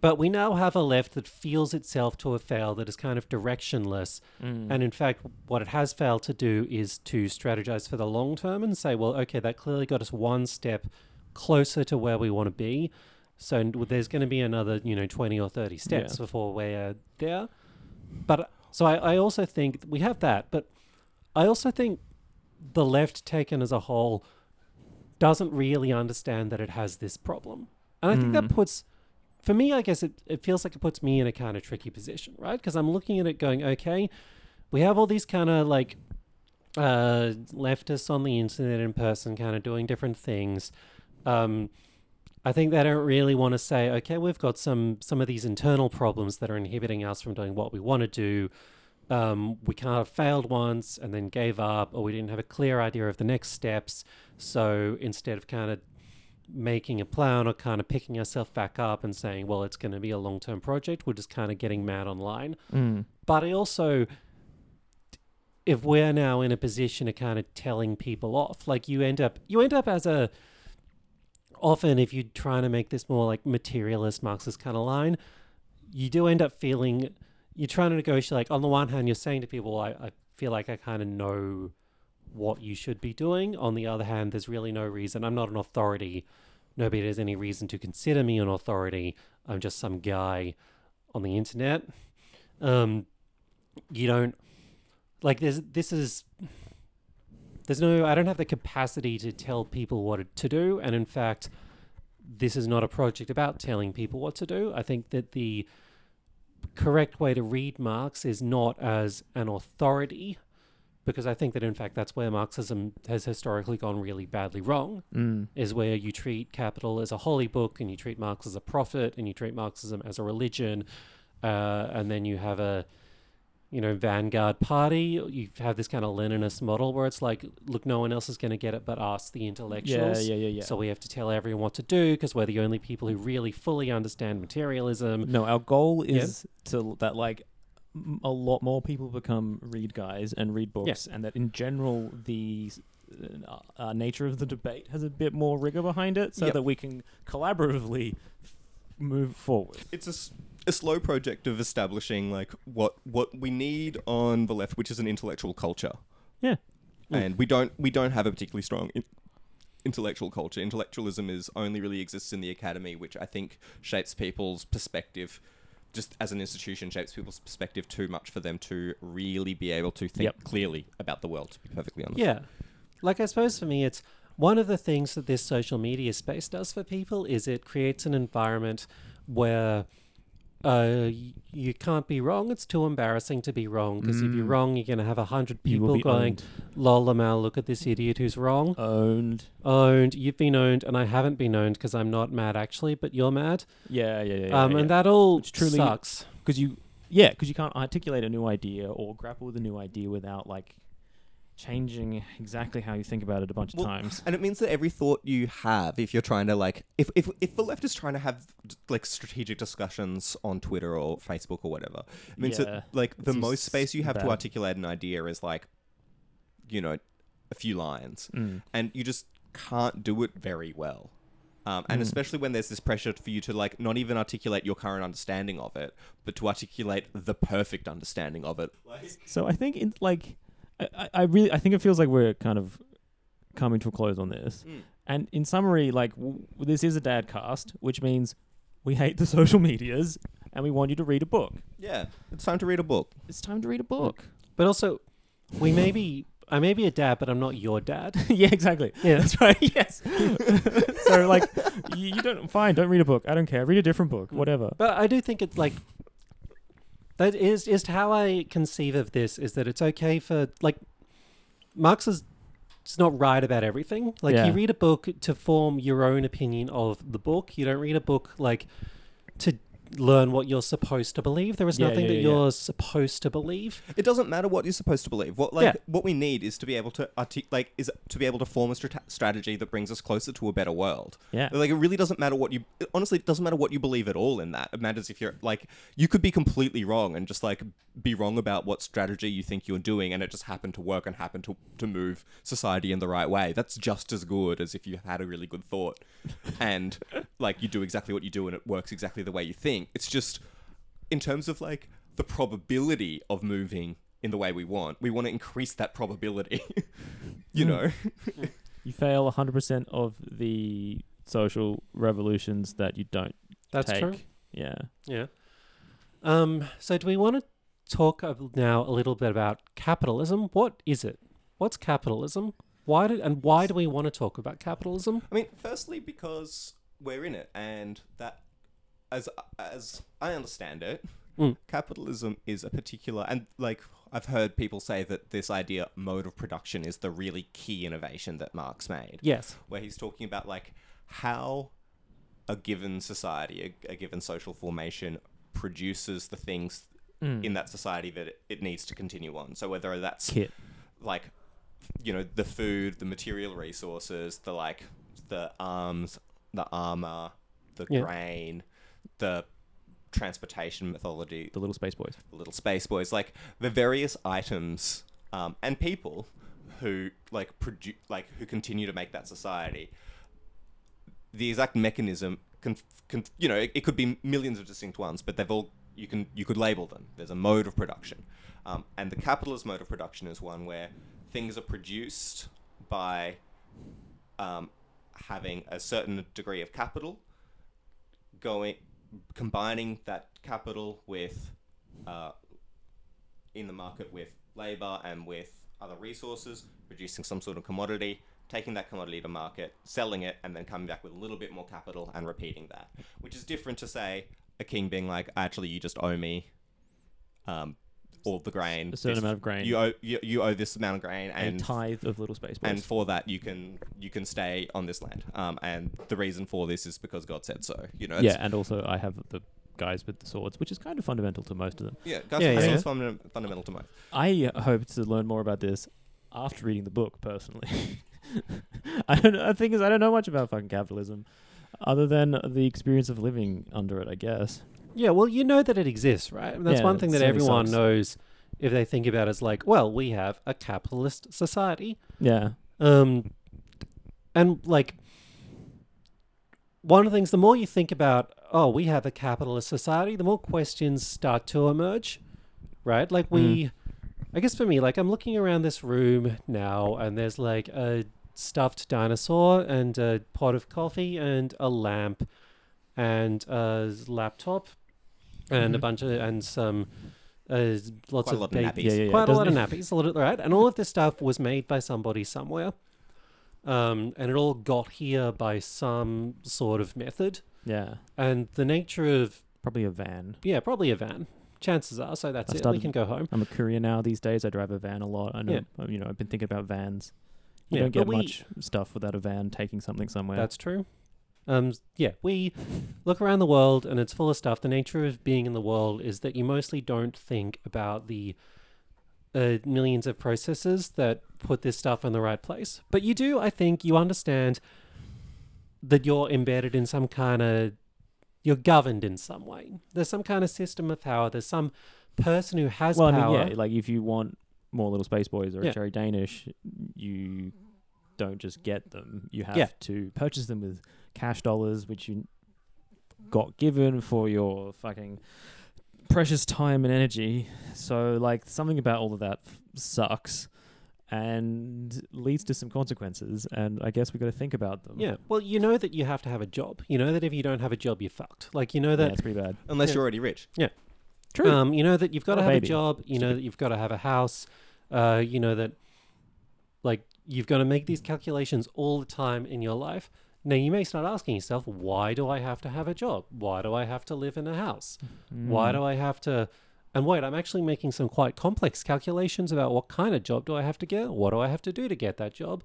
Speaker 5: but we now have a left that feels itself to have failed, that is kind of directionless.
Speaker 6: Mm.
Speaker 5: And in fact, what it has failed to do is to strategize for the long term and say, well, okay, that clearly got us one step closer to where we want to be. So n- there's going to be another, you know, 20 or 30 steps
Speaker 6: Yeah.
Speaker 5: before we're there. But so I, I also think we have that. But I also think the left taken as a whole doesn't really understand that it has this problem. And I think that puts, for me, I guess it, it feels like it puts me in a kind of tricky position, right? Because I'm looking at it going, okay, we have all these kind of like uh, leftists on the internet in person kind of doing different things. Um, I think they don't really want to say, okay, we've got some some of these internal problems that are inhibiting us from doing what we want to do. Um, we kind of failed once and then gave up, or we didn't have a clear idea of the next steps. So instead of kind of making a plan or kind of picking ourselves back up and saying, well, it's going to be a long term project, we're just kind of getting mad online.
Speaker 6: Mm.
Speaker 5: But I also, if we're now in a position of kind of telling people off, like you end up, you end up as a, often if you're trying to make this more like materialist Marxist kind of line, you do end up feeling you're trying to negotiate. Like on the one hand, you're saying to people, I, I feel like I kind of know what you should be doing. On the other hand, there's really no reason. I'm not an authority. Nobody has any reason to consider me an authority. I'm just some guy on the internet. Um, you don't like there's this is there's no I don't have the capacity to tell people what to do, and in fact, this is not a project about telling people what to do. I think that the correct way to read Marx is not as an authority, because I think that in fact that's where Marxism has historically gone really badly wrong.
Speaker 6: Mm.
Speaker 5: Is where you treat capital as a holy book, and you treat Marx as a prophet, and you treat Marxism as a religion, uh, and then you have a you know vanguard party you have this kind of leninist model where it's like look no one else is going to get it but us the intellectuals
Speaker 6: yeah, yeah, yeah.
Speaker 5: so we have to tell everyone what to do because we're the only people who really fully understand materialism
Speaker 6: No, our goal
Speaker 5: Yeah.
Speaker 6: is to that like m- a lot more people become read guys and read books, and that in general the uh, uh, nature of the debate has a bit more rigor behind it, so
Speaker 1: Yep.
Speaker 6: that we can collaboratively f- move forward.
Speaker 1: it's a, s- a slow project of establishing like what what we need on the left, which is an intellectual culture.
Speaker 6: Yeah. Mm.
Speaker 1: and we don't we don't have a particularly strong in- intellectual culture. Intellectualism is only really exists in the academy, which I think shapes people's perspective. Just as an institution, shapes people's perspective too much for them to really be able to think
Speaker 6: Yep.
Speaker 1: clearly about the world. To be perfectly honest,
Speaker 5: Yeah. Like, I suppose for me, it's one of the things that this social media space does for people is it creates an environment where uh, you can't be wrong. It's too embarrassing to be wrong because if you're
Speaker 6: Mm.
Speaker 5: wrong, you're going to have a hundred
Speaker 6: You will
Speaker 5: people
Speaker 6: be
Speaker 5: going,
Speaker 6: owned.
Speaker 5: lol, Lamal, look at this idiot who's wrong.
Speaker 6: Owned.
Speaker 5: Owned. You've been owned, and I haven't been owned because I'm not mad actually, but you're mad.
Speaker 6: Yeah, yeah, yeah. yeah
Speaker 5: um,
Speaker 6: yeah.
Speaker 5: And that all
Speaker 6: Which truly-
Speaker 5: sucks.
Speaker 6: because you yeah because you can't articulate a new idea or grapple with a new idea without like changing exactly how you think about it a bunch of times
Speaker 1: And it means that every thought you have, if you're trying to like, if if if the left is trying to have like strategic discussions on Twitter or Facebook or whatever, it means
Speaker 6: Yeah,
Speaker 1: that like the most space you have to articulate an idea is like, you know, a few lines,
Speaker 6: Mm.
Speaker 1: and you just can't do it very well. Um, and
Speaker 6: Mm.
Speaker 1: especially when there's this pressure for you to like not even articulate your current understanding of it, but to articulate the perfect understanding of it.
Speaker 6: so i think in like I, I- I really i think it feels like we're kind of coming to a close on this.
Speaker 1: Mm.
Speaker 6: and in summary like w- this is a dad cast which means we hate the (laughs) social medias and we want you to read a book.
Speaker 1: Yeah, it's time to read a book.
Speaker 6: it's time to read a book.
Speaker 5: But also, we may be, I may be a dad, but I'm not your dad. (laughs)
Speaker 6: yeah exactly.
Speaker 5: Yeah.
Speaker 6: that's right (laughs) yes. So like you, you don't fine don't read a book. I don't care. Read a different book whatever.
Speaker 5: But I do think it's like that is is how I conceive of this is that it's okay for like Marx is it's not right about everything. Like
Speaker 6: Yeah.
Speaker 5: you read a book to form your own opinion of the book. You don't read a book like to learn what you're supposed to believe. There is
Speaker 6: Yeah,
Speaker 5: nothing
Speaker 6: yeah,
Speaker 5: that
Speaker 6: yeah.
Speaker 5: you're supposed to believe.
Speaker 1: It doesn't matter what you're supposed to believe. What like
Speaker 5: Yeah.
Speaker 1: what we need is to be able to artic- like is to be able to form a strata- strategy that brings us closer to a better world.
Speaker 6: Yeah.
Speaker 1: Like it really doesn't matter what you it- honestly it doesn't matter what you believe at all in that. It matters if you're like you could be completely wrong and just like be wrong about what strategy you think you're doing and it just happened to work and happened to to move society in the right way. That's just as good as if you had a really good thought and like you do exactly what you do and it works exactly the way you think. It's just in terms of like the probability of moving in the way we want, we want to increase that probability. (laughs) you
Speaker 6: Hmm.
Speaker 1: know? (laughs)
Speaker 6: You fail 100% of the social revolutions that you don't
Speaker 5: That's
Speaker 6: take.
Speaker 5: true.
Speaker 6: Yeah.
Speaker 5: Yeah. Um. So do we want to talk ab- now a little bit about capitalism? What is it? What's capitalism? Why did and why do we want to talk about capitalism?
Speaker 1: I mean, firstly, because we're in it, and that, as as I understand it,
Speaker 5: Mm.
Speaker 1: capitalism is a particular, and like I've heard people say that this idea mode of production is the really key innovation that Marx made.
Speaker 5: Yes.
Speaker 1: where he's talking about like how a given society, a, a given social formation, produces the things
Speaker 6: Mm.
Speaker 1: in that society that it, it needs to continue on. So whether that's
Speaker 6: Kit.
Speaker 1: like you know the food, the material resources, the like the arms, the armor, the
Speaker 5: Yeah.
Speaker 1: grain, the transportation mythology,
Speaker 6: The little space boys.
Speaker 1: the little space boys, like the various items um, and people who like produce, like who continue to make that society. The exact mechanism, can, can, you know, it, it could be millions of distinct ones, but they've all you can you could label them. There's a mode of production, um, and the capitalist mode of production is one where things are produced by um, having a certain degree of capital, going combining that capital with uh, in the market with labor and with other resources, producing some sort of commodity, taking that commodity to market, selling it, and then coming back with a little bit more capital and repeating that. Which is different to say a king being like, actually, you just owe me um, all the grain,
Speaker 6: A certain
Speaker 1: this-
Speaker 6: amount of grain.
Speaker 1: You owe you, you owe this amount of grain,
Speaker 6: a
Speaker 1: and
Speaker 6: tithe of little space boys.
Speaker 1: and for that you can you can stay on this land. Um, and the reason for this is because God said so. You know.
Speaker 6: yeah, and also I have the guys with the swords, which is kind of fundamental to most of them.
Speaker 1: Yeah, God's
Speaker 5: Yeah,
Speaker 1: yeah,
Speaker 5: yeah.
Speaker 1: Fundamental to most.
Speaker 6: I hope to learn more about this after reading the book. Personally, (laughs) I don't. know- The thing is, I don't know much about fucking capitalism, other than the experience of living under it. I guess.
Speaker 5: Yeah, well, you know that it exists, right? And that's
Speaker 6: Yeah,
Speaker 5: one thing
Speaker 6: it
Speaker 5: that
Speaker 6: certainly
Speaker 5: everyone
Speaker 6: sucks.
Speaker 5: knows if they think about it as like, well, we have a capitalist society.
Speaker 6: Yeah.
Speaker 5: Um, and like, one of the things, the more you think about, oh, we have a capitalist society, the more questions start to emerge, right? Like, we, I guess for me, like, I'm looking around this room now, and there's like a stuffed dinosaur, and a pot of coffee, and a lamp, and a laptop, and a
Speaker 6: Mhm.
Speaker 5: bunch of, and some. Uh, lots
Speaker 1: Quite a
Speaker 5: of
Speaker 1: lot of nappies.
Speaker 6: Yeah, yeah, yeah.
Speaker 5: quite a lot of nappies, a lot of, right? And all of this stuff was made by somebody somewhere. Um, and it all got here by some sort of method.
Speaker 6: Yeah.
Speaker 5: And the nature of,
Speaker 6: Probably a van.
Speaker 5: yeah, probably a van. Chances are, so that's
Speaker 6: I
Speaker 5: it. We can go home.
Speaker 6: I'm a courier now these days. I drive a van a lot. I know.
Speaker 5: Yeah.
Speaker 6: uh, You know, I've been thinking about vans. You
Speaker 5: Yeah,
Speaker 6: don't get
Speaker 5: we-
Speaker 6: much stuff without a van taking something somewhere.
Speaker 5: That's true. Um, yeah, we look around the world and it's full of stuff. The nature of being in the world is that you mostly don't think about the uh, millions of processes that put this stuff in the right place. But you do, I think, you understand that you're embedded in some kind of, you're governed in some way. There's some kind of system of power. There's some person who has
Speaker 6: well,
Speaker 5: power.
Speaker 6: I mean, yeah, like if you want more little space boys or
Speaker 5: Yeah.
Speaker 6: a cherry Danish, you don't just get them. You have
Speaker 5: Yeah.
Speaker 6: to purchase them with cash dollars, which you got given for your fucking precious time and energy. So, like, something about all of that f- sucks and leads to some consequences. And I guess we got to think about them.
Speaker 5: Yeah. Well, you know that you have to have a job. You know that if you don't have a job, you're fucked. Like, you know
Speaker 6: yeah,
Speaker 5: that
Speaker 6: it's pretty bad.
Speaker 1: Unless
Speaker 5: Yeah.
Speaker 1: you're already rich. Yeah.
Speaker 6: True.
Speaker 5: Um, you know that you've got to
Speaker 6: Not a
Speaker 5: have a job. You know that you've got to have a house. Uh, you know that, like, you've got to make these calculations all the time in your life. Now, you may start asking yourself, why do I have to have a job? Why do I have to live in a house? Why
Speaker 6: Mm.
Speaker 5: do I have to? And wait, I'm actually making some quite complex calculations about what kind of job do I have to get? What do I have to do to get that job?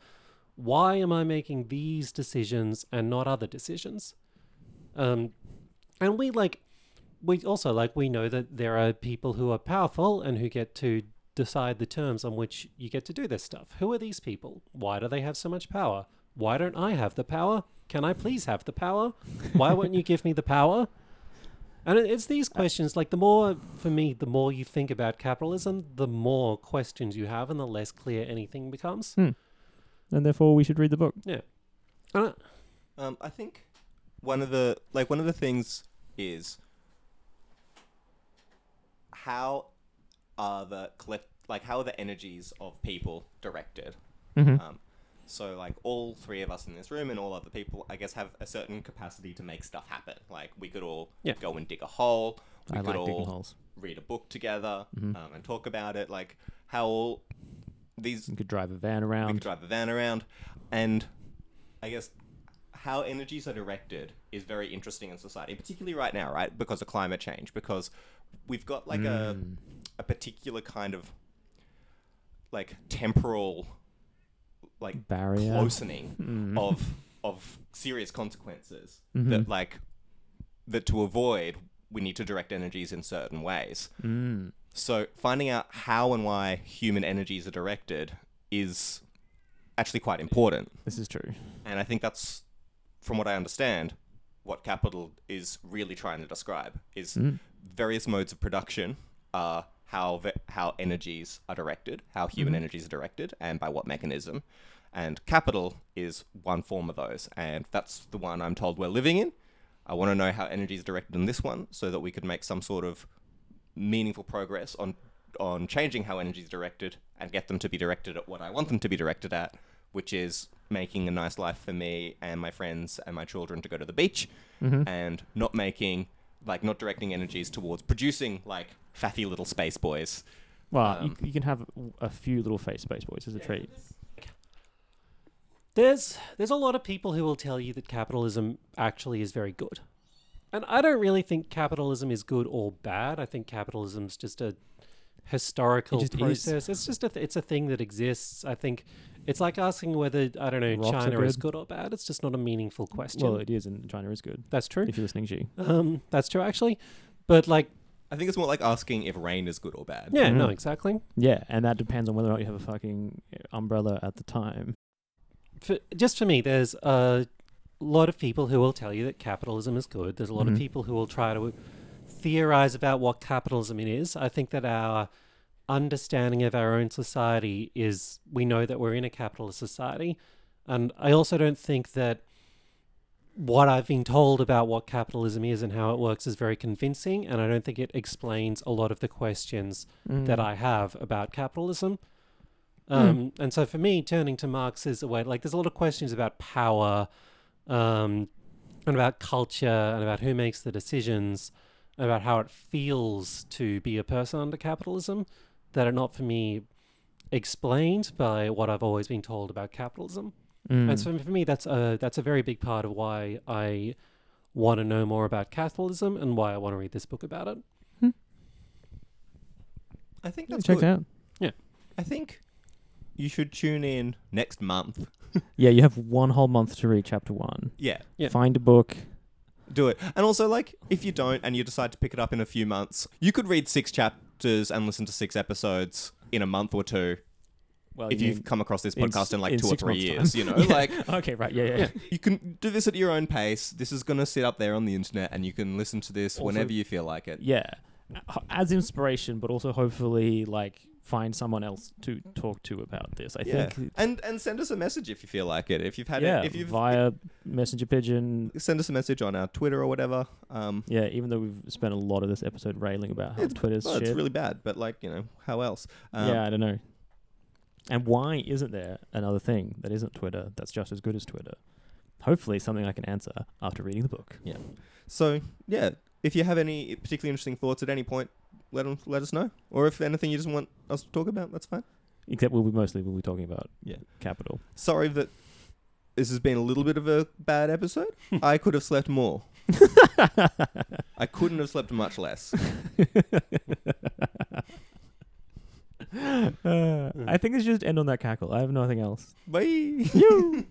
Speaker 5: Why am I making these decisions and not other decisions? Um, and we like, we also like, we know that there are people who are powerful and who get to decide the terms on which you get to do this stuff. Who are these people? Why do they have so much power? Why don't I have the power? Can I please have the power? Why won't you give me the power? And it's these questions, like the more, for me, the more you think about capitalism, the more questions you have and the less clear anything becomes.
Speaker 6: And therefore, we should read the book.
Speaker 5: Yeah. I-
Speaker 1: Um, I think one of the like one of the things is how are the collect like how are the energies of people directed?
Speaker 6: Mm-hmm.
Speaker 1: Um, so like all three of us in this room and all other people, I guess, have a certain capacity to make stuff happen. Like we could all
Speaker 5: Yeah.
Speaker 1: go and dig a hole. We
Speaker 6: I
Speaker 1: could
Speaker 6: like
Speaker 1: all
Speaker 6: digging holes.
Speaker 1: read a book together
Speaker 6: Mhm.
Speaker 1: um, and talk about it. Like how all these
Speaker 6: You could drive a van around.
Speaker 1: we could drive a van around, and I guess how energies are directed is very interesting in society, particularly right now, right? Because of climate change, because we've got like a
Speaker 6: Mm.
Speaker 1: a particular kind of like temporal like
Speaker 6: Barrier.
Speaker 1: closening
Speaker 6: Mm.
Speaker 1: of of serious consequences
Speaker 6: Mhm.
Speaker 1: that like that to avoid we need to direct energies in certain ways.
Speaker 6: Mm.
Speaker 1: So finding out how and why human energies are directed is actually quite important.
Speaker 6: This is true.
Speaker 1: And I think that's from what I understand what capital is really trying to describe is
Speaker 6: Mm.
Speaker 1: various modes of production are how how energies are directed, how human energies are directed and by what mechanism. And capital is one form of those and that's the one I'm told we're living in. I want to know how energy is directed in this one so that we could make some sort of meaningful progress on on changing how energy is directed and get them to be directed at what I want them to be directed at, which is making a nice life for me and my friends and my children to go to the beach,
Speaker 6: Mm-hmm.
Speaker 1: and not making like not directing energies towards producing like faffy little space boys.
Speaker 6: Well,
Speaker 1: Um,
Speaker 6: you, you can have a few little face space boys as a treat.
Speaker 5: There's there's a lot of people who will tell you that capitalism actually is very good. And I don't really think capitalism is good or bad. I think capitalism's just a historical
Speaker 6: just is.
Speaker 5: process. It's just a th- it's a thing that exists. I think it's like asking whether I don't know
Speaker 6: Rocks are
Speaker 5: China is
Speaker 6: good.
Speaker 5: good or bad. It's just not a meaningful question.
Speaker 6: Well, it is, and China is good.
Speaker 5: that's true.
Speaker 6: If you're listening, G.
Speaker 5: Um, that's true actually. But like,
Speaker 1: I think it's more like asking if rain is good or bad.
Speaker 5: yeah, no,
Speaker 6: Mhm.
Speaker 5: exactly.
Speaker 6: Yeah, and that depends on whether or not you have a fucking umbrella at the time.
Speaker 5: for, just for me, there's a lot of people who will tell you that capitalism is good. There's a lot
Speaker 6: Mhm.
Speaker 5: of people who will try to theorize about what capitalism is. I think that our understanding of our own society is we know that we're in a capitalist society. And I also don't think that what I've been told about what capitalism is and how it works is very convincing. And I don't think it explains a lot of the questions that
Speaker 6: Mm.
Speaker 5: I have about capitalism.
Speaker 6: Hmm.
Speaker 5: Um, And so for me, turning to Marx is a way, like, there's a lot of questions about power um, and about culture and about who makes the decisions, and about how it feels to be a person under capitalism that are not, for me, explained by what I've always been told about capitalism.
Speaker 6: Mm.
Speaker 5: And so for me, that's a, that's a very big part of why I want to know more about capitalism and why I want to read this book about it.
Speaker 1: I think
Speaker 6: Yeah,
Speaker 1: that's
Speaker 6: check
Speaker 1: good.
Speaker 6: it out. Yeah.
Speaker 1: I think you should tune in next month. (laughs)
Speaker 6: Yeah, you have one whole month to read chapter one.
Speaker 1: Yeah,
Speaker 5: Yeah.
Speaker 6: Find a book.
Speaker 1: do it. And also, like, if you don't and you decide to pick it up in a few months, you could read six and listen to six episodes in a month or two.
Speaker 6: Well,
Speaker 1: if you've come across this
Speaker 6: in
Speaker 1: podcast in like
Speaker 6: in
Speaker 1: two or three years, you know, (laughs)
Speaker 6: Yeah.
Speaker 1: like (laughs)
Speaker 6: okay, right, yeah, yeah. yeah.
Speaker 1: you can do this at your own pace. This is going to sit up there on the internet, and you can listen to this
Speaker 6: Also-
Speaker 1: whenever you feel like it.
Speaker 6: Yeah, as inspiration, but also hopefully like find someone else to talk to about this. I
Speaker 1: Yeah.
Speaker 6: think.
Speaker 1: And and send us a message if you feel like it. If you've had
Speaker 6: yeah,
Speaker 1: it, if you've
Speaker 6: via messenger pigeon.
Speaker 1: send us a message on our Twitter or whatever. Um,
Speaker 6: Yeah, even though we've spent a lot of this episode railing about how Twitter's
Speaker 1: well,
Speaker 6: shit.
Speaker 1: it's really bad, but like you know, how else? Um,
Speaker 6: yeah, I don't know. And why isn't there another thing that isn't Twitter that's just as good as Twitter? Hopefully, something I can answer after reading the book. Yeah.
Speaker 1: So yeah, if you have any particularly interesting thoughts at any point, let 'em- let us know. Or if anything you just want us to talk about, that's fine.
Speaker 6: Except we'll be mostly we'll be talking about
Speaker 1: Yeah.
Speaker 6: capital.
Speaker 1: Sorry that this has been a little bit of a bad episode. (laughs) I could have slept more. (laughs) I couldn't have slept much less. (laughs)
Speaker 6: Uh, I think it's just end on that cackle. I have nothing else.
Speaker 1: Bye.
Speaker 6: You.